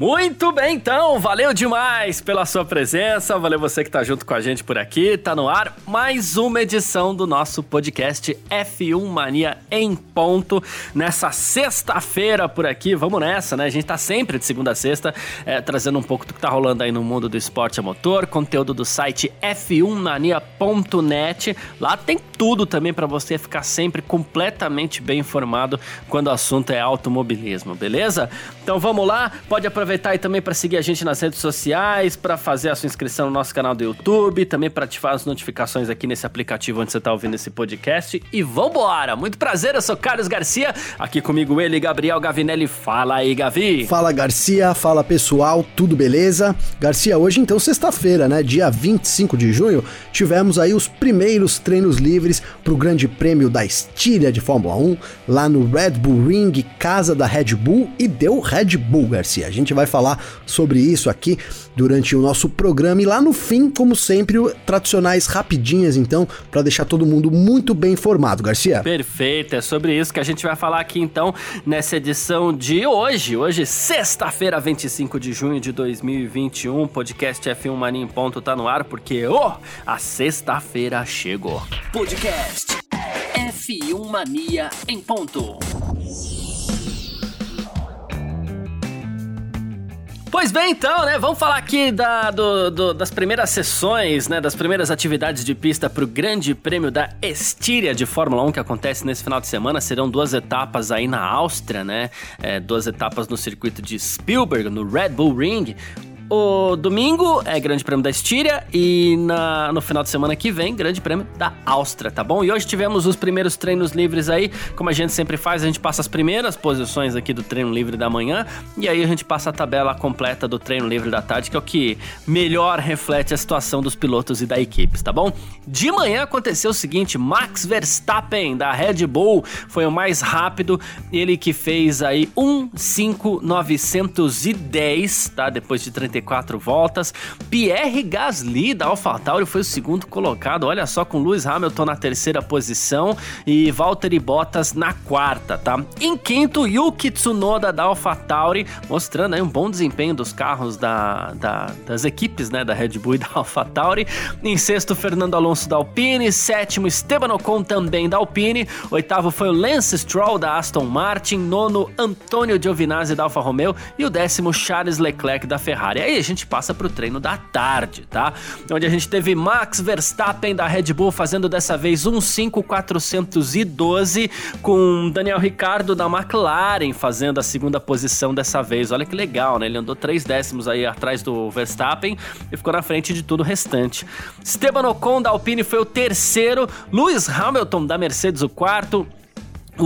Muito bem, então, valeu demais pela sua presença, valeu você que tá junto com a gente por aqui, tá no ar mais uma edição do nosso podcast F1 Mania em ponto, nessa sexta-feira por aqui, vamos nessa, né? A gente tá sempre de segunda a sexta, é, trazendo um pouco do que tá rolando aí no mundo do esporte a motor, conteúdo do site f1mania.net, lá tem tudo também para você ficar sempre completamente bem informado quando o assunto é automobilismo, beleza? Então vamos lá, pode aproveitar aproveitar aí também para seguir a gente nas redes sociais, para fazer a sua inscrição no nosso canal do YouTube, também para ativar as notificações aqui nesse aplicativo onde você está ouvindo esse podcast. E vambora! Muito prazer, eu sou Carlos Garcia, aqui comigo ele, Gabriel Gavinelli. Fala aí, Gavi! Fala, Garcia, fala pessoal, tudo beleza? Garcia, hoje então sexta-feira, né, dia 25 de junho, tivemos aí os primeiros treinos livres para o Grande Prêmio da Estíria de Fórmula 1, lá no Red Bull Ring, casa da Red Bull, e deu Red Bull, Garcia. A gente vai vai falar sobre isso aqui durante o nosso programa e lá no fim, como sempre, tradicionais rapidinhas então, para deixar todo mundo muito bem informado, Garcia. Perfeito, é sobre isso que a gente vai falar aqui então nessa edição de hoje, hoje sexta-feira, 25 de junho de 2021, podcast F1 Mania em ponto tá no ar porque oh, a sexta-feira chegou. Podcast F1 Mania em ponto. Pois bem, então, né? Vamos falar aqui da, do, do, das primeiras sessões, né? Das primeiras atividades de pista para o Grande Prêmio da Estíria de Fórmula 1 que acontece nesse final de semana. Serão duas etapas aí na Áustria, né? É, duas etapas no circuito de Spielberg, no Red Bull Ring. O domingo é Grande Prêmio da Estíria e na, no final de semana que vem, Grande Prêmio da Áustria, tá bom? E hoje tivemos os primeiros treinos livres aí, como a gente sempre faz, a gente passa as primeiras posições aqui do treino livre da manhã e aí a gente passa a tabela completa do treino livre da tarde, que é o que melhor reflete a situação dos pilotos e da equipe, tá bom? De manhã aconteceu o seguinte: Max Verstappen da Red Bull foi o mais rápido, ele que fez aí 1.5910, tá? Depois de 34 44 voltas. Pierre Gasly da AlphaTauri foi o segundo colocado, olha só, com Lewis Hamilton na terceira posição e Valtteri Bottas na quarta, tá? Em quinto, Yuki Tsunoda da AlphaTauri, mostrando aí um bom desempenho dos carros da, da, das equipes, né, da Red Bull e da AlphaTauri. Em sexto, Fernando Alonso da Alpine, sétimo, Esteban Ocon também da Alpine, oitavo foi o Lance Stroll da Aston Martin, nono, Antonio Giovinazzi da Alfa Romeo e o décimo, Charles Leclerc da Ferrari aí a gente passa para o treino da tarde, tá? Onde a gente teve Max Verstappen da Red Bull fazendo dessa vez um 5412 com Daniel Ricardo da McLaren fazendo a segunda posição dessa vez. Olha que legal, né? Ele andou três décimos aí atrás do Verstappen e ficou na frente de tudo o restante. Esteban Ocon da Alpine foi o terceiro, Lewis Hamilton da Mercedes o quarto,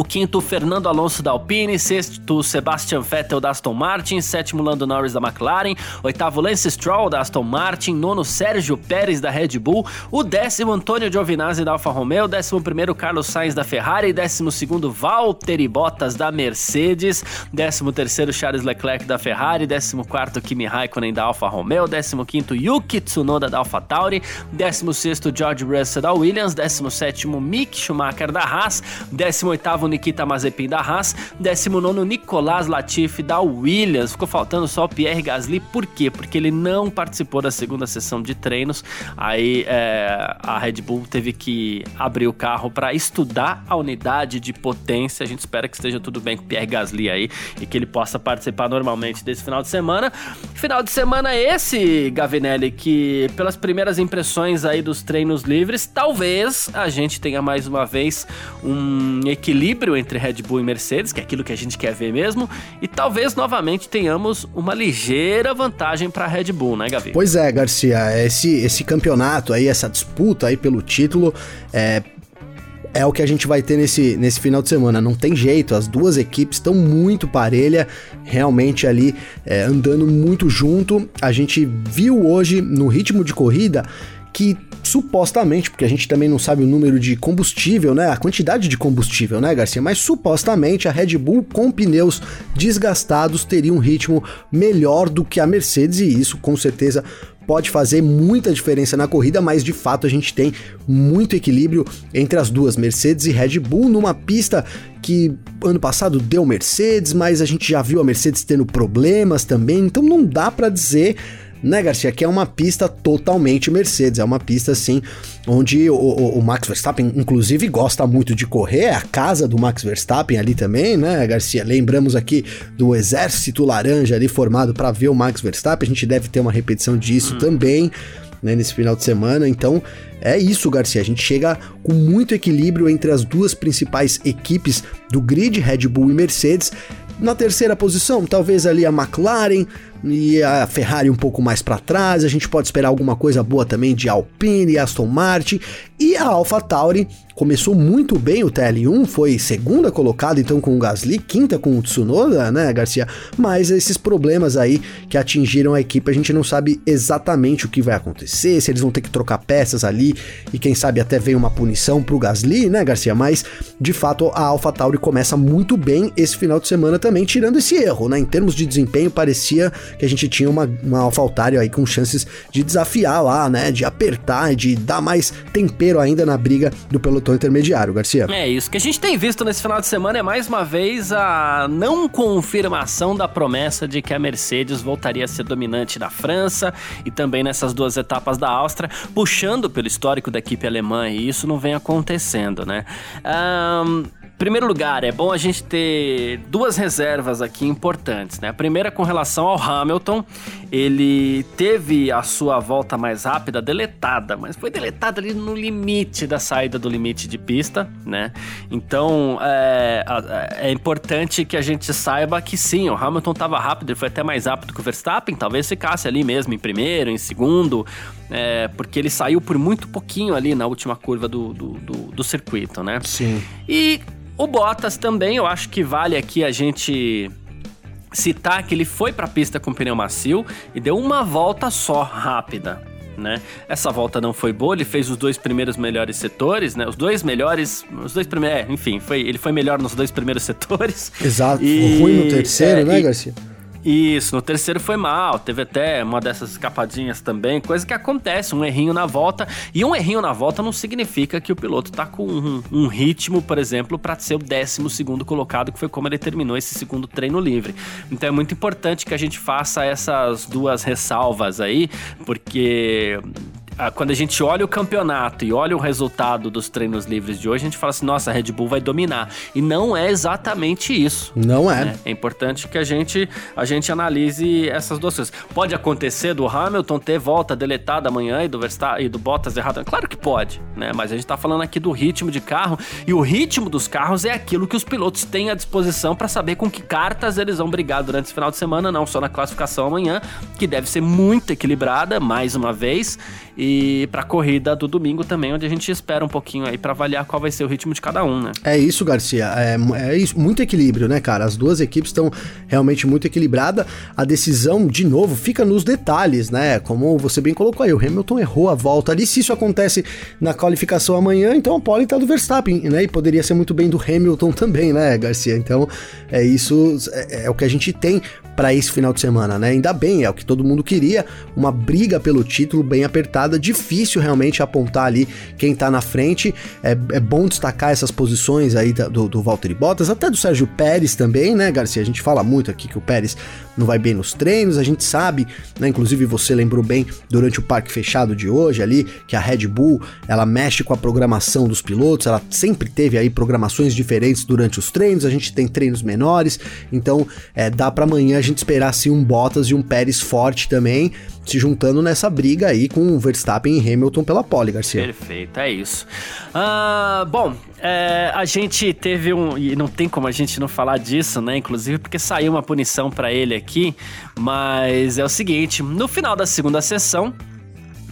o quinto, Fernando Alonso da Alpine. Sexto, Sebastian Vettel da Aston Martin. Sétimo, Lando Norris da McLaren. Oitavo, Lance Stroll da Aston Martin. Nono, Sérgio Pérez da Red Bull. O décimo, Antônio Giovinazzi da Alfa Romeo. Décimo primeiro, Carlos Sainz da Ferrari. Décimo segundo, Valtteri Bottas da Mercedes. Décimo terceiro, Charles Leclerc da Ferrari. Décimo quarto, Kimi Raikkonen da Alfa Romeo. Décimo quinto, Yuki Tsunoda da Alfa Tauri. Décimo sexto, George Russell da Williams. Décimo sétimo, Mick Schumacher da Haas. Décimo oitavo, Nikita Mazepin da Haas, 19 Nicolas Latifi da Williams. Ficou faltando só o Pierre Gasly, por quê? Porque ele não participou da segunda sessão de treinos. Aí é, a Red Bull teve que abrir o carro para estudar a unidade de potência. A gente espera que esteja tudo bem com o Pierre Gasly aí e que ele possa participar normalmente desse final de semana. Final de semana esse, Gavinelli, que pelas primeiras impressões aí dos treinos livres, talvez a gente tenha mais uma vez um equilíbrio equilíbrio entre Red Bull e Mercedes, que é aquilo que a gente quer ver mesmo, e talvez novamente tenhamos uma ligeira vantagem para Red Bull, né, Gavi? Pois é, Garcia, esse, esse campeonato aí, essa disputa aí pelo título, é, é o que a gente vai ter nesse, nesse final de semana. Não tem jeito, as duas equipes estão muito parelha, realmente ali é, andando muito junto. A gente viu hoje no ritmo de corrida que supostamente, porque a gente também não sabe o número de combustível, né? A quantidade de combustível, né, Garcia? Mas supostamente a Red Bull com pneus desgastados teria um ritmo melhor do que a Mercedes e isso com certeza pode fazer muita diferença na corrida, mas de fato a gente tem muito equilíbrio entre as duas, Mercedes e Red Bull, numa pista que ano passado deu Mercedes, mas a gente já viu a Mercedes tendo problemas também, então não dá para dizer né, Garcia? Que é uma pista totalmente Mercedes, é uma pista assim, onde o, o, o, Max Verstappen, inclusive, gosta muito de correr, é a casa do Max Verstappen ali também, né, Garcia? Lembramos aqui do exército laranja ali formado para ver o Max Verstappen, a gente deve ter uma repetição disso hum. também. Né, nesse final de semana. Então é isso, Garcia. A gente chega com muito equilíbrio entre as duas principais equipes do grid, Red Bull e Mercedes. Na terceira posição, talvez ali a McLaren, e a Ferrari um pouco mais para trás. A gente pode esperar alguma coisa boa também de Alpine, Aston Martin e a AlphaTauri começou muito bem o TL1, foi segunda colocada então com o Gasly, quinta com o Tsunoda, né, Garcia? Mas esses problemas aí que atingiram a equipe, a gente não sabe exatamente o que vai acontecer, se eles vão ter que trocar peças ali e quem sabe até vem uma punição pro Gasly, né, Garcia? Mas de fato a AlphaTauri começa muito bem esse final de semana também, tirando esse erro, né? Em termos de desempenho, parecia que a gente tinha uma, uma AlphaTauri aí com chances de desafiar lá, né? De apertar, de dar mais tempero ainda na briga do pelotão intermediário, Garcia. É, isso que a gente tem visto nesse final de semana é mais uma vez a não confirmação da promessa de que a Mercedes voltaria a ser dominante na França e também nessas duas etapas da Áustria, puxando pelo histórico da equipe alemã, e isso não vem acontecendo, né? Um, primeiro lugar, é bom a gente ter duas reservas aqui importantes, né? A primeira com relação ao Hamilton, ele teve a sua volta mais rápida deletada, mas foi deletada ali no limite da saída do limite de pista, né? Então é, é importante que a gente saiba que sim, o Hamilton estava rápido, ele foi até mais rápido que o Verstappen, talvez ficasse ali mesmo em primeiro, em segundo, é, porque ele saiu por muito pouquinho ali na última curva do, do, do, do circuito, né? Sim. E o Bottas também, eu acho que vale aqui a gente citar que ele foi para a pista com pneu macio e deu uma volta só rápida. Né? Essa volta não foi boa, ele fez os dois primeiros melhores setores, né? Os dois melhores, os dois primeiros, é, enfim, foi, ele foi melhor nos dois primeiros setores. Exato, e, ruim no terceiro, é, né, e, Garcia? Isso, no terceiro foi mal, teve até uma dessas escapadinhas também, coisa que acontece, um errinho na volta. E um errinho na volta não significa que o piloto tá com um, um ritmo, por exemplo, para ser o décimo segundo colocado, que foi como ele terminou esse segundo treino livre. Então é muito importante que a gente faça essas duas ressalvas aí, porque quando a gente olha o campeonato e olha o resultado dos treinos livres de hoje, a gente fala assim: nossa, a Red Bull vai dominar. E não é exatamente isso. Não é. Né? É importante que a gente, a gente analise essas duas coisas. Pode acontecer do Hamilton ter volta deletada amanhã e do Verstappen e do Bottas errado? Claro que pode, né? Mas a gente tá falando aqui do ritmo de carro e o ritmo dos carros é aquilo que os pilotos têm à disposição para saber com que cartas eles vão brigar durante esse final de semana, não só na classificação amanhã, que deve ser muito equilibrada, mais uma vez e para a corrida do domingo também, onde a gente espera um pouquinho aí para avaliar qual vai ser o ritmo de cada um, né? É isso, Garcia. É, é isso, muito equilíbrio, né, cara? As duas equipes estão realmente muito equilibradas. A decisão, de novo, fica nos detalhes, né? Como você bem colocou aí, o Hamilton errou a volta ali. Se isso acontece na qualificação amanhã, então a pole tá do Verstappen, né? E poderia ser muito bem do Hamilton também, né, Garcia? Então, é isso, é, é o que a gente tem para esse final de semana, né? Ainda bem, é o que todo mundo queria, uma briga pelo título bem apertada, difícil realmente apontar ali quem tá na frente. É, é bom destacar essas posições aí do, do Valtteri Bottas, até do Sérgio Pérez também, né, Garcia? A gente fala muito aqui que o Pérez não vai bem nos treinos, a gente sabe, né? Inclusive você lembrou bem durante o parque fechado de hoje ali que a Red Bull ela mexe com a programação dos pilotos, ela sempre teve aí programações diferentes durante os treinos, a gente tem treinos menores, então é, dá para amanhã a gente esperar assim um Bottas e um Pérez forte também se juntando nessa briga aí com Verstappen e Hamilton pela pole, Garcia. Perfeito, é isso. Uh, bom, é, a gente teve um. E não tem como a gente não falar disso, né? Inclusive porque saiu uma punição para ele aqui. Mas é o seguinte: no final da segunda sessão,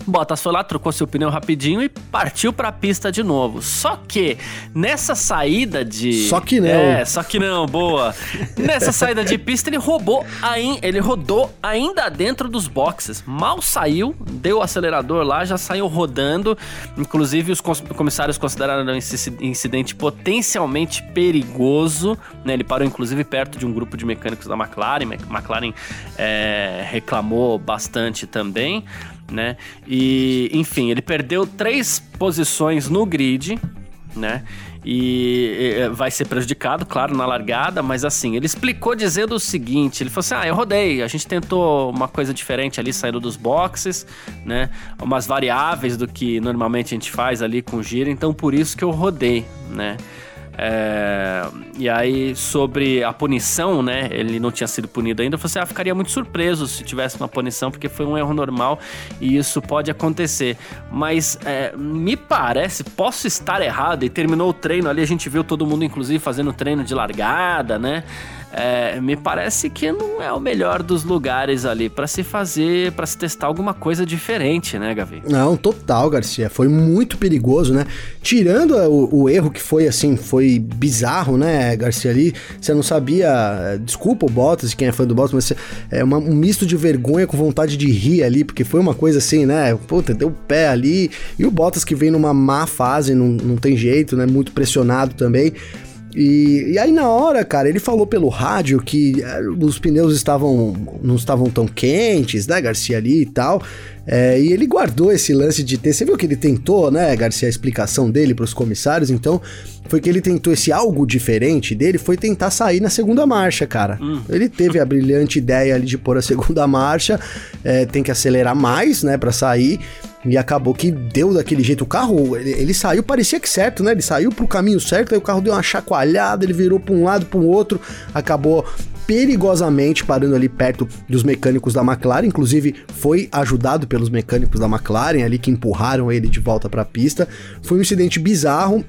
Bottas foi lá, trocou seu pneu rapidinho e partiu para a pista de novo. Só que nessa saída de Só que não. É, só que não, boa. nessa saída de pista ele roubou, aí ele rodou ainda dentro dos boxes. Mal saiu, deu o acelerador lá, já saiu rodando. Inclusive os comissários consideraram esse incidente potencialmente perigoso, né? Ele parou inclusive perto de um grupo de mecânicos da McLaren. McLaren é, reclamou bastante também né? E, enfim, ele perdeu três posições no grid, né? E vai ser prejudicado, claro, na largada, mas assim, ele explicou dizendo o seguinte: ele falou assim: ah, eu rodei, a gente tentou uma coisa diferente ali saindo dos boxes, né? Umas variáveis do que normalmente a gente faz ali com giro, então por isso que eu rodei, né? É, e aí, sobre a punição, né? Ele não tinha sido punido ainda. Eu falei assim: ah, ficaria muito surpreso se tivesse uma punição, porque foi um erro normal e isso pode acontecer. Mas é, me parece, posso estar errado, e terminou o treino ali, a gente viu todo mundo, inclusive, fazendo treino de largada, né? É, me parece que não é o melhor dos lugares ali para se fazer, para se testar alguma coisa diferente, né, Gavi? Não, total, Garcia. Foi muito perigoso, né? Tirando o, o erro que foi assim, foi bizarro, né, Garcia? Ali, você não sabia. Desculpa o Bottas, quem é fã do Bottas, mas é uma, um misto de vergonha com vontade de rir ali, porque foi uma coisa assim, né? Puta, deu pé ali. E o Bottas que vem numa má fase, não, não tem jeito, né? Muito pressionado também. E, e, aí na hora, cara, ele falou pelo rádio que é, os pneus estavam não estavam tão quentes, né, Garcia ali e tal. É, e ele guardou esse lance de ter. Você viu que ele tentou, né, Garcia, a explicação dele para os comissários? Então, foi que ele tentou esse algo diferente dele, foi tentar sair na segunda marcha, cara. Hum. Ele teve a brilhante ideia ali de pôr a segunda marcha, é, tem que acelerar mais, né, para sair. E acabou que deu daquele jeito. O carro, ele, ele, saiu, parecia que certo, né? Ele saiu pro caminho certo, aí o carro deu uma chacoalhada, ele virou pra um lado, para um outro, acabou perigosamente parando ali perto dos mecânicos da McLaren, inclusive foi ajudado pelos mecânicos da McLaren ali que empurraram ele de volta para a pista. Foi um incidente bizarro,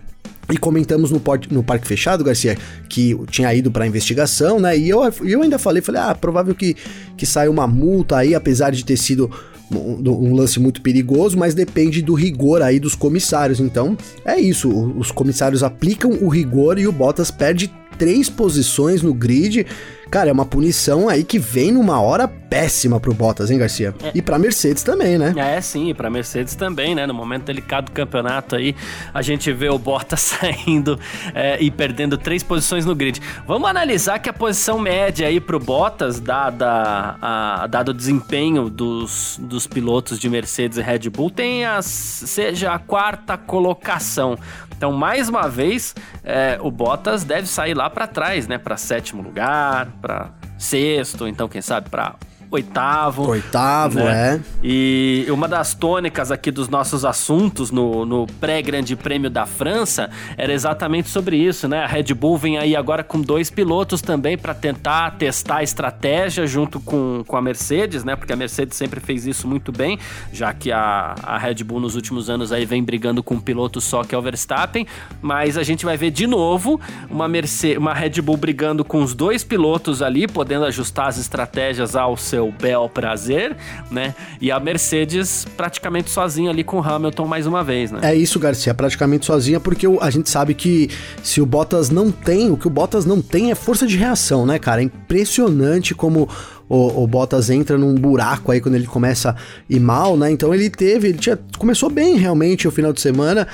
e comentamos no, no Parque Fechado, Garcia, que tinha ido para investigação, né? E eu, eu ainda falei, falei, ah, provável que, que saia uma multa aí, apesar de ter sido um lance muito perigoso, mas depende do rigor aí dos comissários. Então, é isso. Os comissários aplicam o rigor e o Bottas perde três posições no grid. Cara, é uma punição aí que vem numa hora péssima pro Bottas, hein, Garcia? É. E pra Mercedes também, né? É, sim, e pra Mercedes também, né? No momento delicado do campeonato aí, a gente vê o Bottas saindo é, e perdendo três posições no grid. Vamos analisar que a posição média aí pro Bottas, dada a, dado o desempenho dos, dos pilotos de Mercedes e Red Bull, tem a, seja a quarta colocação. Então, mais uma vez, é, o Bottas deve sair lá para trás, né? Para sétimo lugar, para sexto, então quem sabe para oitavo. Oitavo, né? é. E uma das tônicas aqui dos nossos assuntos no, no pré-grande prêmio da França era exatamente sobre isso, né? A Red Bull vem aí agora com dois pilotos também para tentar testar a estratégia junto com, com a Mercedes, né? Porque a Mercedes sempre fez isso muito bem, já que a, a Red Bull nos últimos anos aí vem brigando com um piloto só que é o Verstappen, mas a gente vai ver de novo uma Mercedes, uma Red Bull brigando com os dois pilotos ali, podendo ajustar as estratégias ao seu seu bel prazer, né? E a Mercedes praticamente sozinha ali com o Hamilton mais uma vez, né? É isso, Garcia, praticamente sozinha, porque a gente sabe que se o Bottas não tem, o que o Bottas não tem é força de reação, né, cara? É impressionante como o, o, Bottas entra num buraco aí quando ele começa a ir mal, né? Então ele teve, ele tinha, começou bem realmente o final de semana,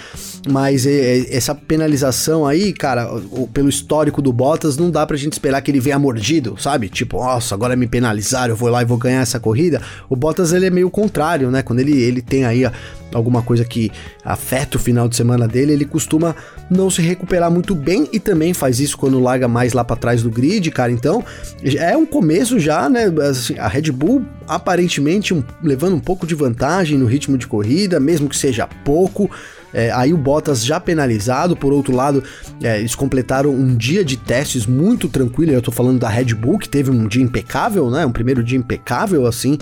mas essa penalização aí, cara, pelo histórico do Bottas, não dá pra gente esperar que ele venha mordido, sabe? Tipo, nossa, agora me penalizaram, eu vou lá e vou ganhar essa corrida. O Bottas ele é meio contrário, né? Quando ele, ele tem aí alguma coisa que afeta o final de semana dele, ele costuma não se recuperar muito bem e também faz isso quando larga mais lá para trás do grid, cara. Então, é um começo já, né? Assim, a Red Bull aparentemente um, levando um pouco de vantagem no ritmo de corrida, mesmo que seja pouco. É, aí o Bottas já penalizado, por outro lado, é, eles completaram um dia de testes muito tranquilo. Eu tô falando da Red Bull, que teve um dia impecável, né? Um primeiro dia impecável, assim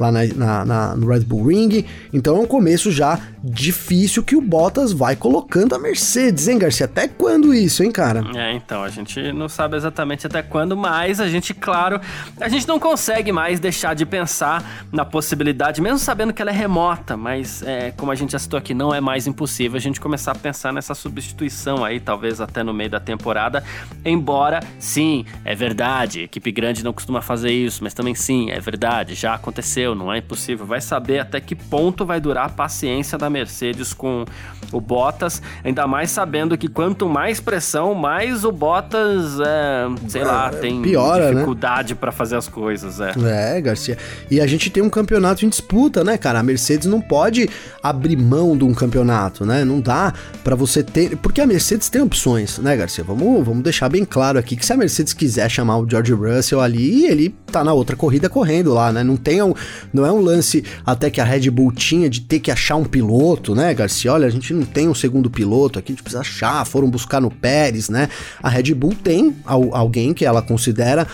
lá na, na, na, no Red Bull Ring. Então é um começo já difícil que o Bottas vai colocando a Mercedes, hein, Garcia? Até quando isso, hein, cara? É, então, a gente não sabe exatamente até quando, mas a gente, claro, a gente não consegue mais deixar de pensar na possibilidade, mesmo sabendo que ela é remota, mas é, como a gente já citou aqui, não é mais impossível a gente começar a pensar nessa substituição aí, talvez até no meio da temporada, embora, sim, é verdade, equipe grande não costuma fazer isso, mas também sim, é verdade, já aconteceu não é impossível. Vai saber até que ponto vai durar a paciência da Mercedes com o Bottas, ainda mais sabendo que quanto mais pressão, mais o Bottas, é, sei é, lá, tem piora, né? dificuldade né? para fazer as coisas. É. é, Garcia. E a gente tem um campeonato em disputa, né, cara? A Mercedes não pode abrir mão de um campeonato, né? Não dá para você ter. Porque a Mercedes tem opções, né, Garcia? Vamos, vamos deixar bem claro aqui que se a Mercedes quiser chamar o George Russell ali, ele tá na outra corrida correndo lá, né? Não tem um, não é um lance até que a Red Bull tinha de ter que achar um piloto, né, Garcia? Olha, a gente não tem um segundo piloto aqui, a gente precisa achar, foram buscar no Pérez, né? A Red Bull tem alguém que ela considera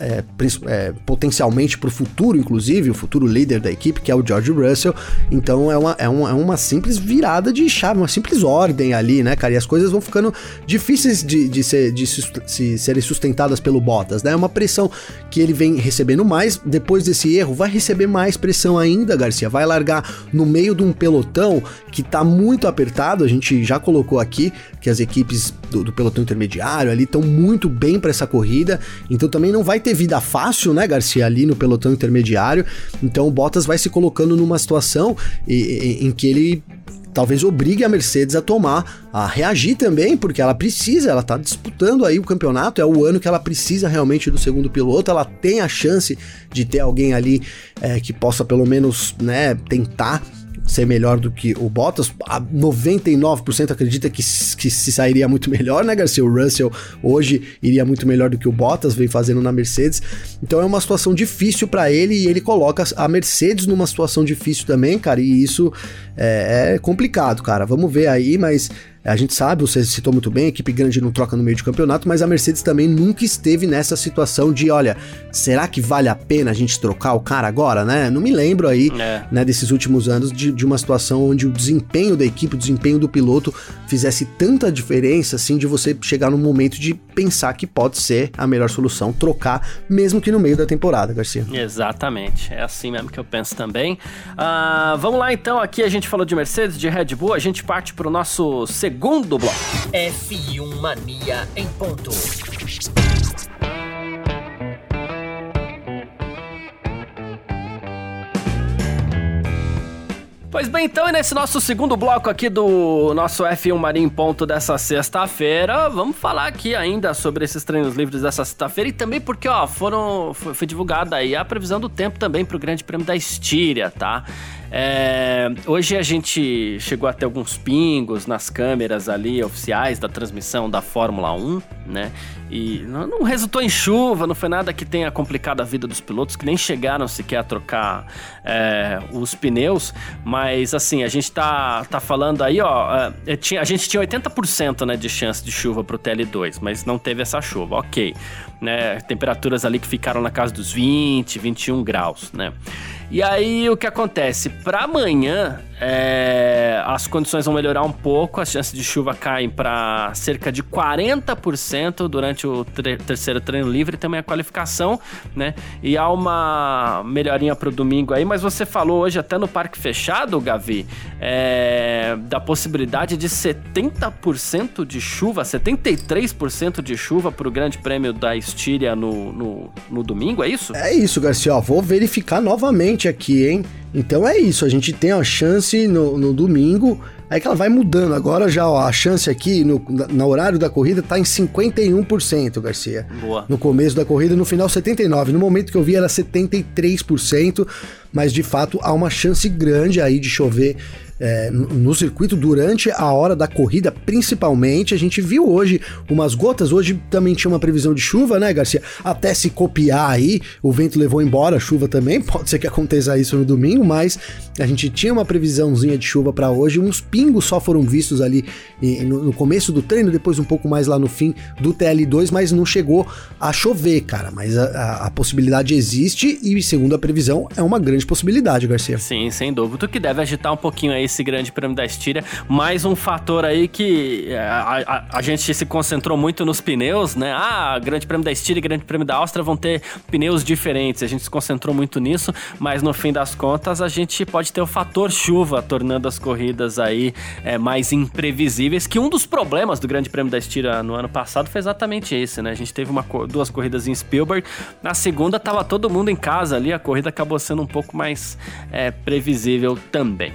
é, é, potencialmente para o futuro, inclusive, o futuro líder da equipe, que é o George Russell. Então é uma, é, uma, é uma simples virada de chave, uma simples ordem ali, né, cara? E as coisas vão ficando difíceis de, de, ser, de se, serem sustentadas pelo Bottas, né? É uma pressão que ele vem recebendo mais, depois desse erro, vai receber mais pressão ainda, Garcia. Vai largar no meio de um pelotão que tá muito apertado. A gente já colocou aqui que as equipes do, do pelotão intermediário ali estão muito bem para essa corrida. Então também não vai ter vida fácil, né, Garcia, ali no pelotão intermediário. Então o Bottas vai se colocando numa situação em, em que ele talvez obrigue a Mercedes a tomar, a reagir também, porque ela precisa, ela tá disputando aí o campeonato, é o ano que ela precisa realmente do segundo piloto, ela tem a chance de ter alguém ali é, que possa pelo menos, né, tentar ser melhor do que o Bottas. A 99% acredita que, que se sairia muito melhor, né, Garcia? O Russell hoje iria muito melhor do que o Bottas vem fazendo na Mercedes. Então é uma situação difícil para ele e ele coloca a Mercedes numa situação difícil também, cara. E isso é, é complicado, cara. Vamos ver aí, mas a gente sabe, você citou muito bem, a equipe grande não troca no meio de campeonato, mas a Mercedes também nunca esteve nessa situação de, olha, será que vale a pena a gente trocar o cara agora, né? Não me lembro aí, é. né, desses últimos anos de, de uma situação onde o desempenho da equipe, o desempenho do piloto fizesse tanta diferença, assim, de você chegar no momento de pensar que pode ser a melhor solução trocar, mesmo que no meio da temporada, Garcia. Exatamente, é assim mesmo que eu penso também. Uh, vamos lá então, aqui a gente falou de Mercedes, de Red Bull, a gente parte para o nosso segundo segundo bloco. F1 Mania em ponto. Pois bem, então, e nesse nosso segundo bloco aqui do nosso F1 Marinho Ponto dessa sexta-feira, vamos falar aqui ainda sobre esses treinos livres dessa sexta-feira e também porque, ó, foram, foi, foi divulgada aí a previsão do tempo também para o Grande Prêmio da Estíria, tá? É, hoje a gente chegou a ter alguns pingos nas câmeras ali oficiais da transmissão da Fórmula 1, né? E não, resultou em chuva, não foi nada que tenha complicado a vida dos pilotos, que nem chegaram sequer a trocar é, os pneus. Mas assim, a gente tá, tá falando aí, ó. É, tinha, a gente tinha 80% né, de chance de chuva pro TL2, mas não teve essa chuva, ok. Né, temperaturas ali que ficaram na casa dos 20, 21 graus, né? E aí o que acontece? Para amanhã, é, as condições vão melhorar um pouco, as chances de chuva caem para cerca de 40% durante o terceiro treino livre, também a qualificação, né? E há uma melhorinha para o domingo aí, mas você falou hoje até no parque fechado, Gavi, é, da possibilidade de 70% de chuva, 73% de chuva para o Grande Prêmio da Estíria no, no, no domingo, é isso? É isso, Garcia. Ó, vou verificar novamente aqui, hein? Então é isso, a gente tem a chance no, no domingo, é que ela vai mudando. Agora já ó, a chance aqui no, no horário da corrida tá em 51%, Garcia. Boa. No começo da corrida, no final 79%. No momento que eu vi era 73%, mas de fato há uma chance grande aí de chover é, no circuito durante a hora da corrida, principalmente. A gente viu hoje umas gotas, hoje também tinha uma previsão de chuva, né, Garcia? Até se copiar aí, o vento levou embora a chuva também, pode ser que aconteça isso no domingo, mas a gente tinha uma previsãozinha de chuva para hoje, uns pingos só foram vistos ali no começo do treino, depois um pouco mais lá no fim do TL2, mas não chegou a chover, cara. Mas a, a, a possibilidade existe e, segundo a previsão, é uma grande possibilidade, Garcia. Sim, sem dúvida. O que deve agitar um pouquinho aí esse grande prêmio da Estíria. Mais um fator aí que é, a, a, a, gente se concentrou muito nos pneus, né? Ah, grande prêmio da Estíria e grande prêmio da Áustria vão ter pneus diferentes. A gente se concentrou muito nisso, mas no fim das contas a gente pode ter o fator chuva tornando as corridas aí é, mais imprevisíveis, que um dos problemas do grande prêmio da Estíria no ano passado foi exatamente esse, né? A gente teve uma, duas corridas em Spielberg, na segunda tava todo mundo em casa ali, a corrida acabou sendo um pouco mais é, previsível também.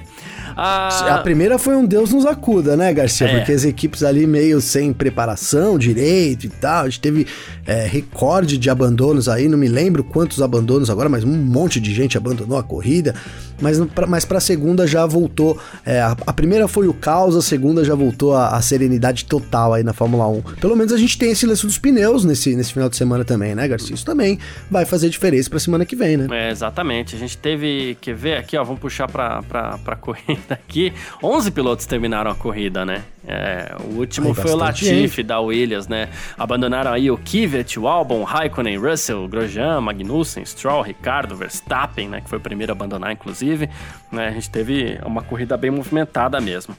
Ah, a primeira foi um Deus nos acuda, né, Garcia? É. Porque as equipes ali meio sem preparação direito e tal. A gente teve é, recorde de abandonos aí, não me lembro quantos abandonos agora, mas um monte de gente abandonou a corrida. Mas, mas para a segunda já voltou. É, a, a, primeira foi o caos, a segunda já voltou a, a, serenidade total aí na Fórmula 1. Pelo menos a gente tem esse lance dos pneus nesse, nesse final de semana também, né, Garcia? Isso também vai fazer diferença para semana que vem, né? É, exatamente. A gente teve que ver aqui, ó, vamos puxar para a corrida aqui. 11 pilotos terminaram a corrida, né? É, o último foi o Latifi da Williams, né? Abandonaram aí o Kivet, o Albon, Raikkonen, Russell, Grosjean, Magnussen, Stroll, Ricardo, Verstappen, né? Que foi o primeiro a abandonar, inclusive. Né? A gente teve uma corrida bem movimentada mesmo.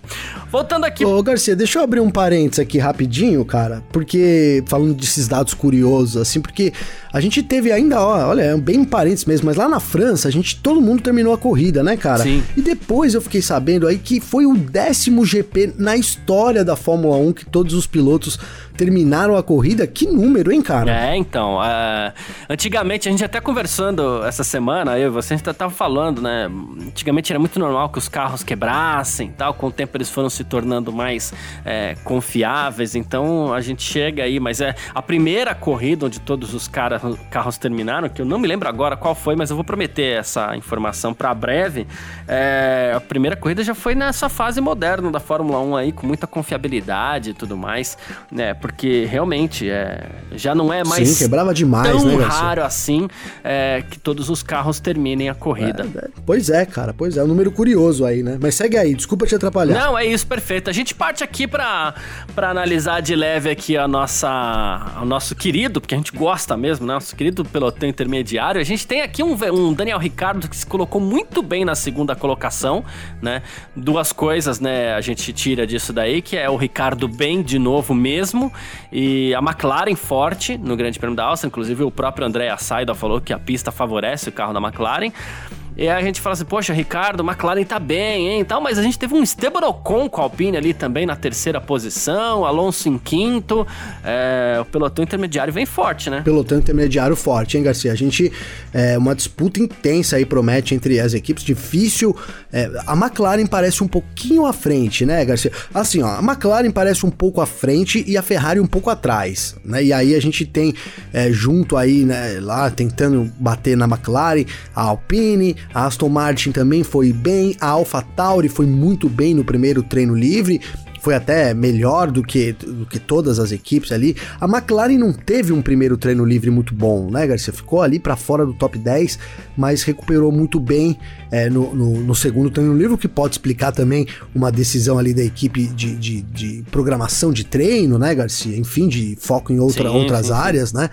Voltando aqui. Ô, Garcia, deixa eu abrir um parênteses aqui rapidinho, cara. Porque, falando desses dados curiosos, assim, porque a gente teve ainda, ó, olha, é bem parênteses mesmo, mas lá na França, a gente, todo mundo terminou a corrida, né, cara? Sim. E depois eu fiquei sabendo aí que foi o décimo GP na história da Fórmula 1 que todos os pilotos terminaram a corrida. Que número, hein, cara? É, então. Uh, antigamente, a gente até conversando essa semana, eu e você, a gente tava falando, né? Antigamente era muito normal que os carros quebrassem tal. Com o tempo eles foram se tornando mais é, confiáveis. Então a gente chega aí, mas é a primeira corrida onde todos os carros terminaram, que eu não me lembro agora qual foi, mas eu vou prometer essa informação para breve. É, a primeira corrida já foi nessa fase moderna da Fórmula 1 aí, com muita confiabilidade e tudo mais, né? Porque realmente é, já não é mais Sim, quebrava demais, tão né, raro assim é, que todos os carros terminem a corrida. É, é, pois é, cara, pois é, um número curioso aí, né? Mas segue aí, desculpa te atrapalhar. Não, é isso, perfeito. A gente parte aqui para analisar de leve aqui a nossa, o nosso querido, porque a gente gosta mesmo, né? Nosso querido pelotão intermediário. A gente tem aqui um, um Daniel Ricardo que se colocou muito bem na segunda colocação, né? Duas coisas, né? A gente tira disso daí, que é o Ricardo bem de novo mesmo e a McLaren forte no Grande Prêmio da Áustria, inclusive o próprio André Saida falou que a pista favorece o carro da McLaren. E aí a gente fala assim, poxa, Ricardo, McLaren tá bem, hein, tal, mas a gente teve um Esteban Ocon com a Alpine ali também na terceira posição, Alonso em quinto, é, o pelotão intermediário vem forte, né? Pelotão intermediário forte, hein, Garcia? A gente, é, uma disputa intensa aí promete entre as equipes, difícil, é, a McLaren parece um pouquinho à frente, né, Garcia? Assim, ó, a McLaren parece um pouco à frente e a Ferrari um pouco atrás, né, e aí a gente tem é, junto aí, né, lá tentando bater na McLaren, a Alpine, a Aston Martin também foi bem, a AlphaTauri foi muito bem no primeiro treino livre, foi até melhor do que, do que todas as equipes ali. A McLaren não teve um primeiro treino livre muito bom, né, Garcia? Ficou ali para fora do top 10, mas recuperou muito bem é, no, no, no, segundo treino livre, o que pode explicar também uma decisão ali da equipe de, de, de programação de treino, né, Garcia? Enfim, de foco em outra, sim, outras sim, áreas, sim. né?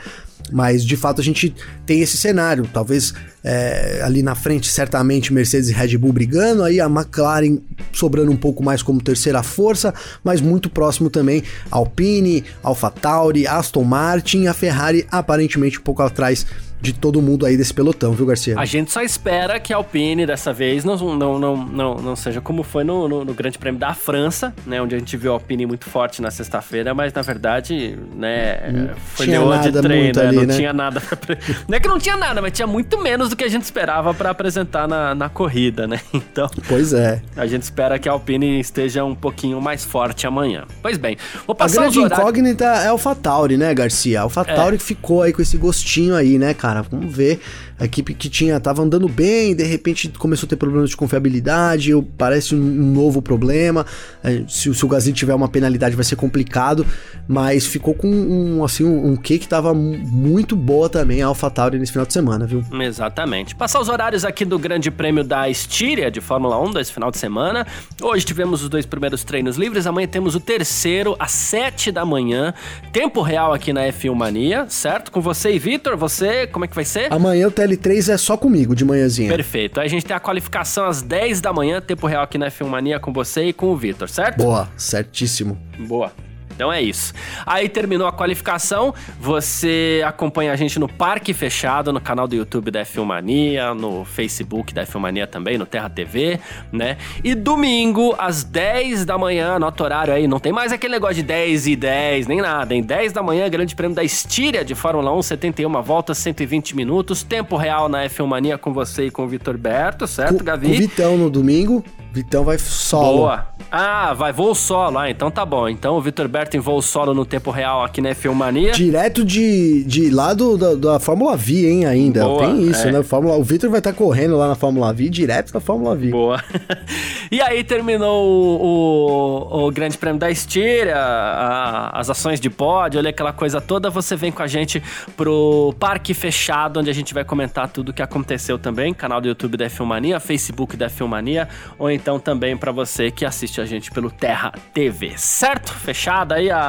Mas de fato a gente tem esse cenário. Talvez é, ali na frente, certamente Mercedes e Red Bull brigando, aí a McLaren sobrando um pouco mais como terceira força, mas muito próximo também Alpine, AlphaTauri, Aston Martin, a Ferrari aparentemente um pouco atrás de todo mundo aí desse pelotão, viu, Garcia? A gente só espera que a Alpine dessa vez não, não, não, não, não seja como foi no, no, no, Grande Prêmio da França, né? Onde a gente viu a Alpine muito forte na sexta-feira, mas na verdade, né, foi leoa de treino, né? Ali, não né? tinha nada pra... Não é que não tinha nada, mas tinha muito menos do que a gente esperava para apresentar na, na corrida, né? Então. Pois é. A gente espera que a Alpine esteja um pouquinho mais forte amanhã. Pois bem, vou passar A grande incógnita é o Fatauri, né, Garcia? O Fatauri é. que ficou aí com esse gostinho aí, né, cara? Cara. Vamos ver. A equipe que tinha tava andando bem, de repente começou a ter problemas de confiabilidade, parece um, um novo problema. É, se, se, o Gasly tiver uma penalidade vai ser complicado, mas ficou com um assim um, um que tava muito boa também a AlphaTauri nesse final de semana, viu? Exatamente. Passar os horários aqui do Grande Prêmio da Estíria de Fórmula 1 desse final de semana. Hoje tivemos os dois primeiros treinos livres, amanhã temos o terceiro às 7 da manhã, tempo real aqui na F1 Mania, certo? Com você e Vitor, você, como é que vai ser? Amanhã o TL3 é só comigo, de manhãzinha. Perfeito. Aí a gente tem a qualificação às 10 da manhã, tempo real aqui na F1 Mania com você e com o Vitor, certo? Boa, certíssimo. Boa. Então é isso. Aí terminou a qualificação, você acompanha a gente no Parque Fechado, no canal do YouTube da Filmania, no Facebook da Filmania também, no Terra TV, né? E domingo, às 10 da manhã, nota horário aí, não tem mais aquele negócio de 10 e 10, nem nada, em 10 da manhã, Grande Prêmio da Estíria de Fórmula 1, 71 voltas, 120 minutos, tempo real na Filmania com você e com o Vitor Berto, certo, com, Gavi? Com o Vitão no domingo, Vitão vai solo. Boa. Ah, vai voo solo. Ah, então tá bom. Então o Vitor Berto em voo solo no tempo real aqui na F1 Mania. Direto de, de lá do, da, da Fórmula V, hein, ainda. Boa, Tem isso, é. né? Fórmula, o Vitor vai estar tá correndo lá na Fórmula V, direto da Fórmula V. Boa. e aí terminou o, o, o Grande Prêmio da Estíria, a, as ações de pódio, olha aquela coisa toda. Você vem com a gente pro Parque Fechado, onde a gente vai comentar tudo o que aconteceu também. Canal do YouTube da F1 Mania, Facebook da F1 Mania, ou então então também para você que assiste a gente pelo Terra TV, certo? Fechada aí a,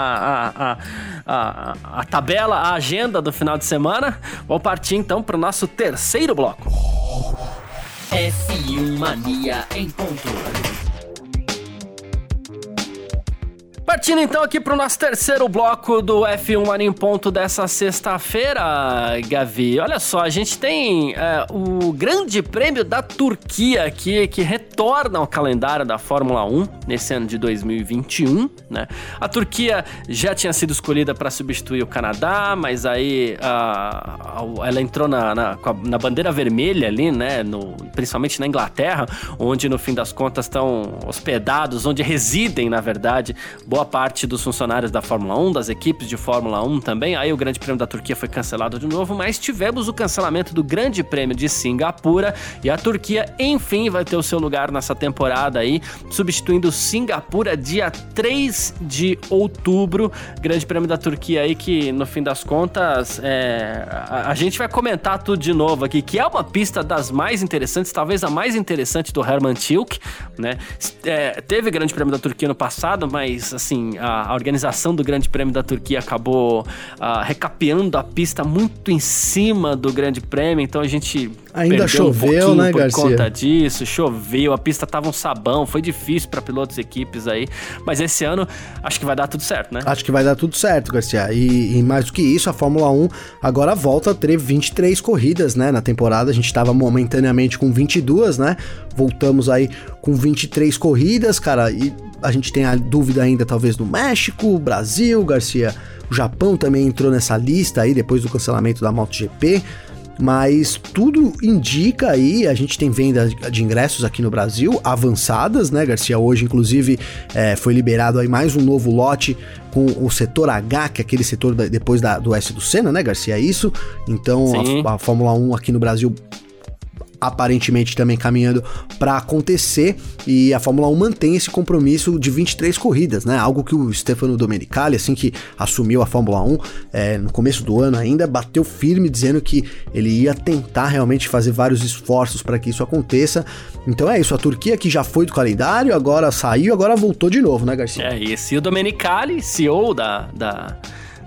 a, a, a, tabela, a agenda do final de semana. Vou partir então para o nosso terceiro bloco. F1 Mania em ponto. Partindo então aqui para o nosso terceiro bloco do F1 Mania em Ponto dessa sexta-feira, Gavi. Olha só, a gente tem é, o Grande Prêmio da Turquia aqui, que retorna ao calendário da Fórmula 1 nesse ano de 2021, né? A Turquia já tinha sido escolhida para substituir o Canadá, mas aí ela entrou na, na, na, bandeira vermelha ali, né? No, principalmente na Inglaterra, onde no fim das contas estão hospedados, onde residem, na verdade, boa parte dos funcionários da Fórmula 1, das equipes de Fórmula 1 também. Aí o Grande Prêmio da Turquia foi cancelado de novo, mas tivemos o cancelamento do Grande Prêmio de Singapura e a Turquia, enfim, vai ter o seu lugar nessa temporada aí, substituindo Singapura dia 3 de outubro. Grande Prêmio da Turquia aí que, no fim das contas, é, a, gente vai comentar tudo de novo aqui, que é uma pista das mais interessantes, talvez a mais interessante do Hermann Tilke, né? É, teve Grande Prêmio da Turquia no passado, mas assim, a, a organização do Grande Prêmio da Turquia acabou uh, recapeando a pista muito em cima do Grande Prêmio, então a gente Ainda choveu, um né, por Garcia? conta disso, choveu, a pista tava um sabão, foi difícil para pilotos e equipes aí, mas esse ano acho que vai dar tudo certo, né? Acho que vai dar tudo certo, Garcia. E, e mais do que isso, a Fórmula 1 agora volta a ter 23 corridas, né, na temporada. A gente tava momentaneamente com 22, né? Voltamos aí com 23 corridas, cara, e a gente tem a dúvida ainda talvez do México, Brasil, Garcia. O Japão também entrou nessa lista aí depois do cancelamento da MotoGP mas tudo indica aí, a gente tem venda de ingressos aqui no Brasil, avançadas, né, Garcia? Hoje, inclusive, é, foi liberado aí mais um novo lote com o setor H, que é aquele setor da, depois da, do S do Senna, né, Garcia? É isso? Então, a, a Fórmula 1 aqui no Brasil aparentemente também caminhando para acontecer e a Fórmula 1 mantém esse compromisso de 23 corridas, né? Algo que o Stefano Domenicali, assim que assumiu a Fórmula 1 é, no começo do ano ainda, bateu firme dizendo que ele ia tentar realmente fazer vários esforços para que isso aconteça. Então é isso, a Turquia que já foi do calendário, agora saiu, agora voltou de novo, né, Garcia? É. E o Domenicali, CEO da, da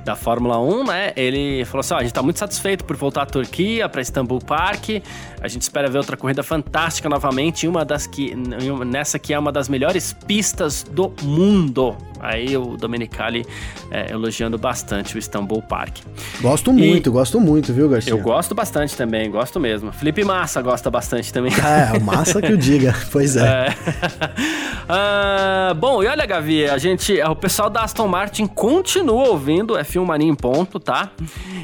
da Fórmula 1, né? Ele falou assim: ó, a gente tá muito satisfeito por voltar à Turquia, para Istanbul Park. A gente espera ver outra corrida fantástica novamente, uma das que nessa que é uma das melhores pistas do mundo. Aí o Domenicali é, elogiando bastante o Istanbul Park. Gosto muito, gosto muito, viu, Garcia? Eu gosto bastante também, gosto mesmo. Felipe Massa gosta bastante também. É, o Massa que o diga, pois é. é. ah, bom, e olha, Gavi, a gente, o pessoal da Aston Martin continua ouvindo F1 Mania em ponto, tá?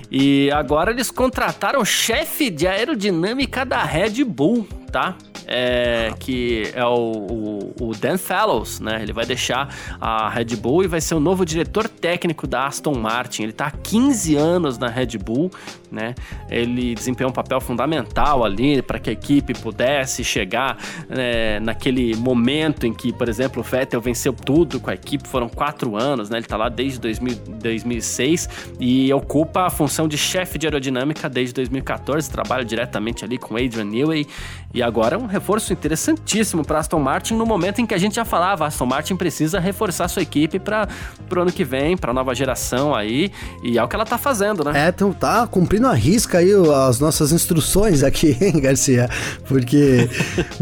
E agora eles contrataram o chefe de aerodinâmica da Red Bull, tá? É, que é o, o, o, Dan Fellows, né? Ele vai deixar a Red Bull e vai ser o novo diretor técnico da Aston Martin. Ele tá há 15 anos na Red Bull, né? Ele desempenhou um papel fundamental ali para que a equipe pudesse chegar é, naquele momento em que, por exemplo, o Vettel venceu tudo com a equipe, foram quatro anos, né? Ele está lá desde 2000, 2006 e ocupa a função de chefe de aerodinâmica desde 2014, trabalha diretamente ali com Adrian Newey e agora é um reforço interessantíssimo para Aston Martin no momento em que a gente já falava, Aston Martin precisa reforçar sua equipe para o ano que vem, para a nova geração aí, e é o que ela tá fazendo, né? É, então tá cumprindo a risca aí as nossas instruções aqui, hein, Garcia? Porque,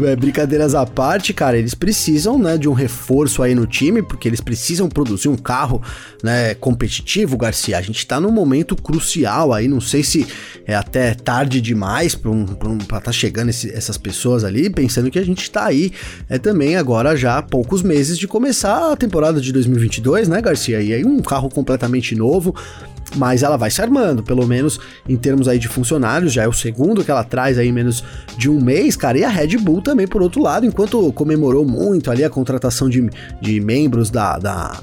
é, brincadeiras à parte, cara, eles precisam, né, de um reforço aí no time, porque eles precisam produzir um carro, né, competitivo, Garcia. A gente tá num momento crucial aí, não sei se é até tarde demais para um, um, tá chegando esse, essas pessoas ali, pensando que a gente tá aí é também agora já há poucos meses de começar a temporada de 2022, né, Garcia? E aí um carro completamente novo, mas ela vai se armando, pelo menos em termos aí de funcionários, já é o segundo que ela traz aí em menos de um mês, cara, e a Red Bull também por outro lado, enquanto comemorou muito ali a contratação de, de membros da, da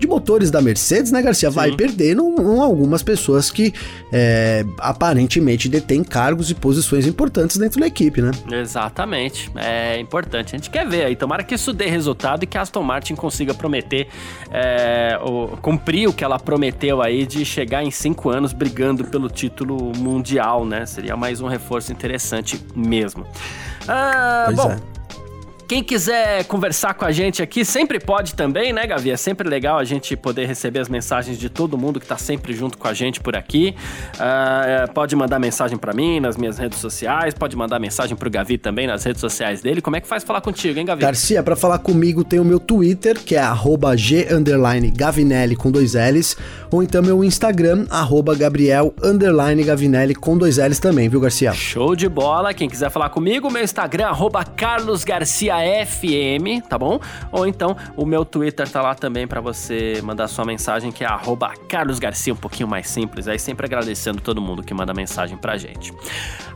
de motores da Mercedes, né, Garcia, Sim. vai perdendo um, algumas pessoas que é, aparentemente detêm cargos e posições importantes dentro da equipe, né? Exatamente, é importante. A gente quer ver aí, tomara que isso dê resultado e que a Aston Martin consiga prometer, é, o, cumprir o que ela prometeu aí de chegar em cinco anos brigando pelo título mundial, né? Seria mais um reforço interessante mesmo. Ah, pois bom, é. Quem quiser conversar com a gente aqui, sempre pode também, né, Gavi? É sempre legal a gente poder receber as mensagens de todo mundo que tá sempre junto com a gente por aqui. Uh, pode mandar mensagem para mim nas minhas redes sociais, pode mandar mensagem pro Gavi também nas redes sociais dele. Como é que faz falar contigo, hein, Gavi? Garcia, para falar comigo tem o meu Twitter, que é g_gavinelli com dois L's, ou então meu Instagram, Gabriel Gavinelli com dois L's também, viu, Garcia? Show de bola. Quem quiser falar comigo, meu Instagram, arroba Carlos Garcia FM, tá bom? Ou então o meu Twitter tá lá também para você mandar sua mensagem, que é @carlosgarcia, um pouquinho mais simples. Aí sempre agradecendo todo mundo que manda mensagem pra gente.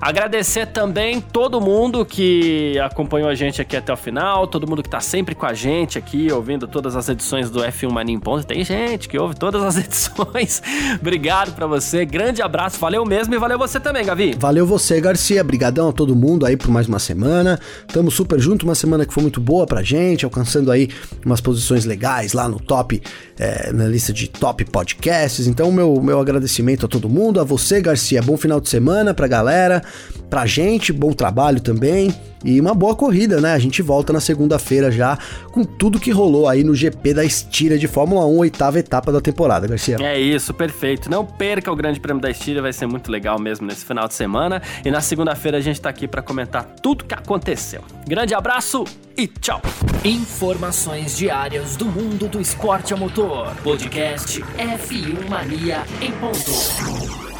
Agradecer também todo mundo que acompanhou a gente aqui até o final, todo mundo que tá sempre com a gente aqui, ouvindo todas as edições do F1 Mania em Ponto. Tem gente que ouve todas as edições. Obrigado para você, grande abraço, valeu mesmo e valeu você também, Gavi. Valeu você, Garcia, brigadão a todo mundo aí por mais uma semana. Tamo super junto, uma semana semana que foi muito boa pra gente, alcançando aí umas posições legais lá no top, é, na lista de top podcasts. Então, meu, meu agradecimento a todo mundo, a você, Garcia. Bom final de semana pra galera, pra gente, bom trabalho também. E uma boa corrida, né? A gente volta na segunda-feira já com tudo que rolou aí no GP da Estíria de Fórmula 1, oitava etapa da temporada, Garcia. É isso, perfeito. Não perca o Grande Prêmio da Estíria, vai ser muito legal mesmo nesse final de semana. E na segunda-feira a gente tá aqui para comentar tudo que aconteceu. Grande abraço e tchau. Informações diárias do mundo do esporte a motor. Podcast F1 Mania em ponto.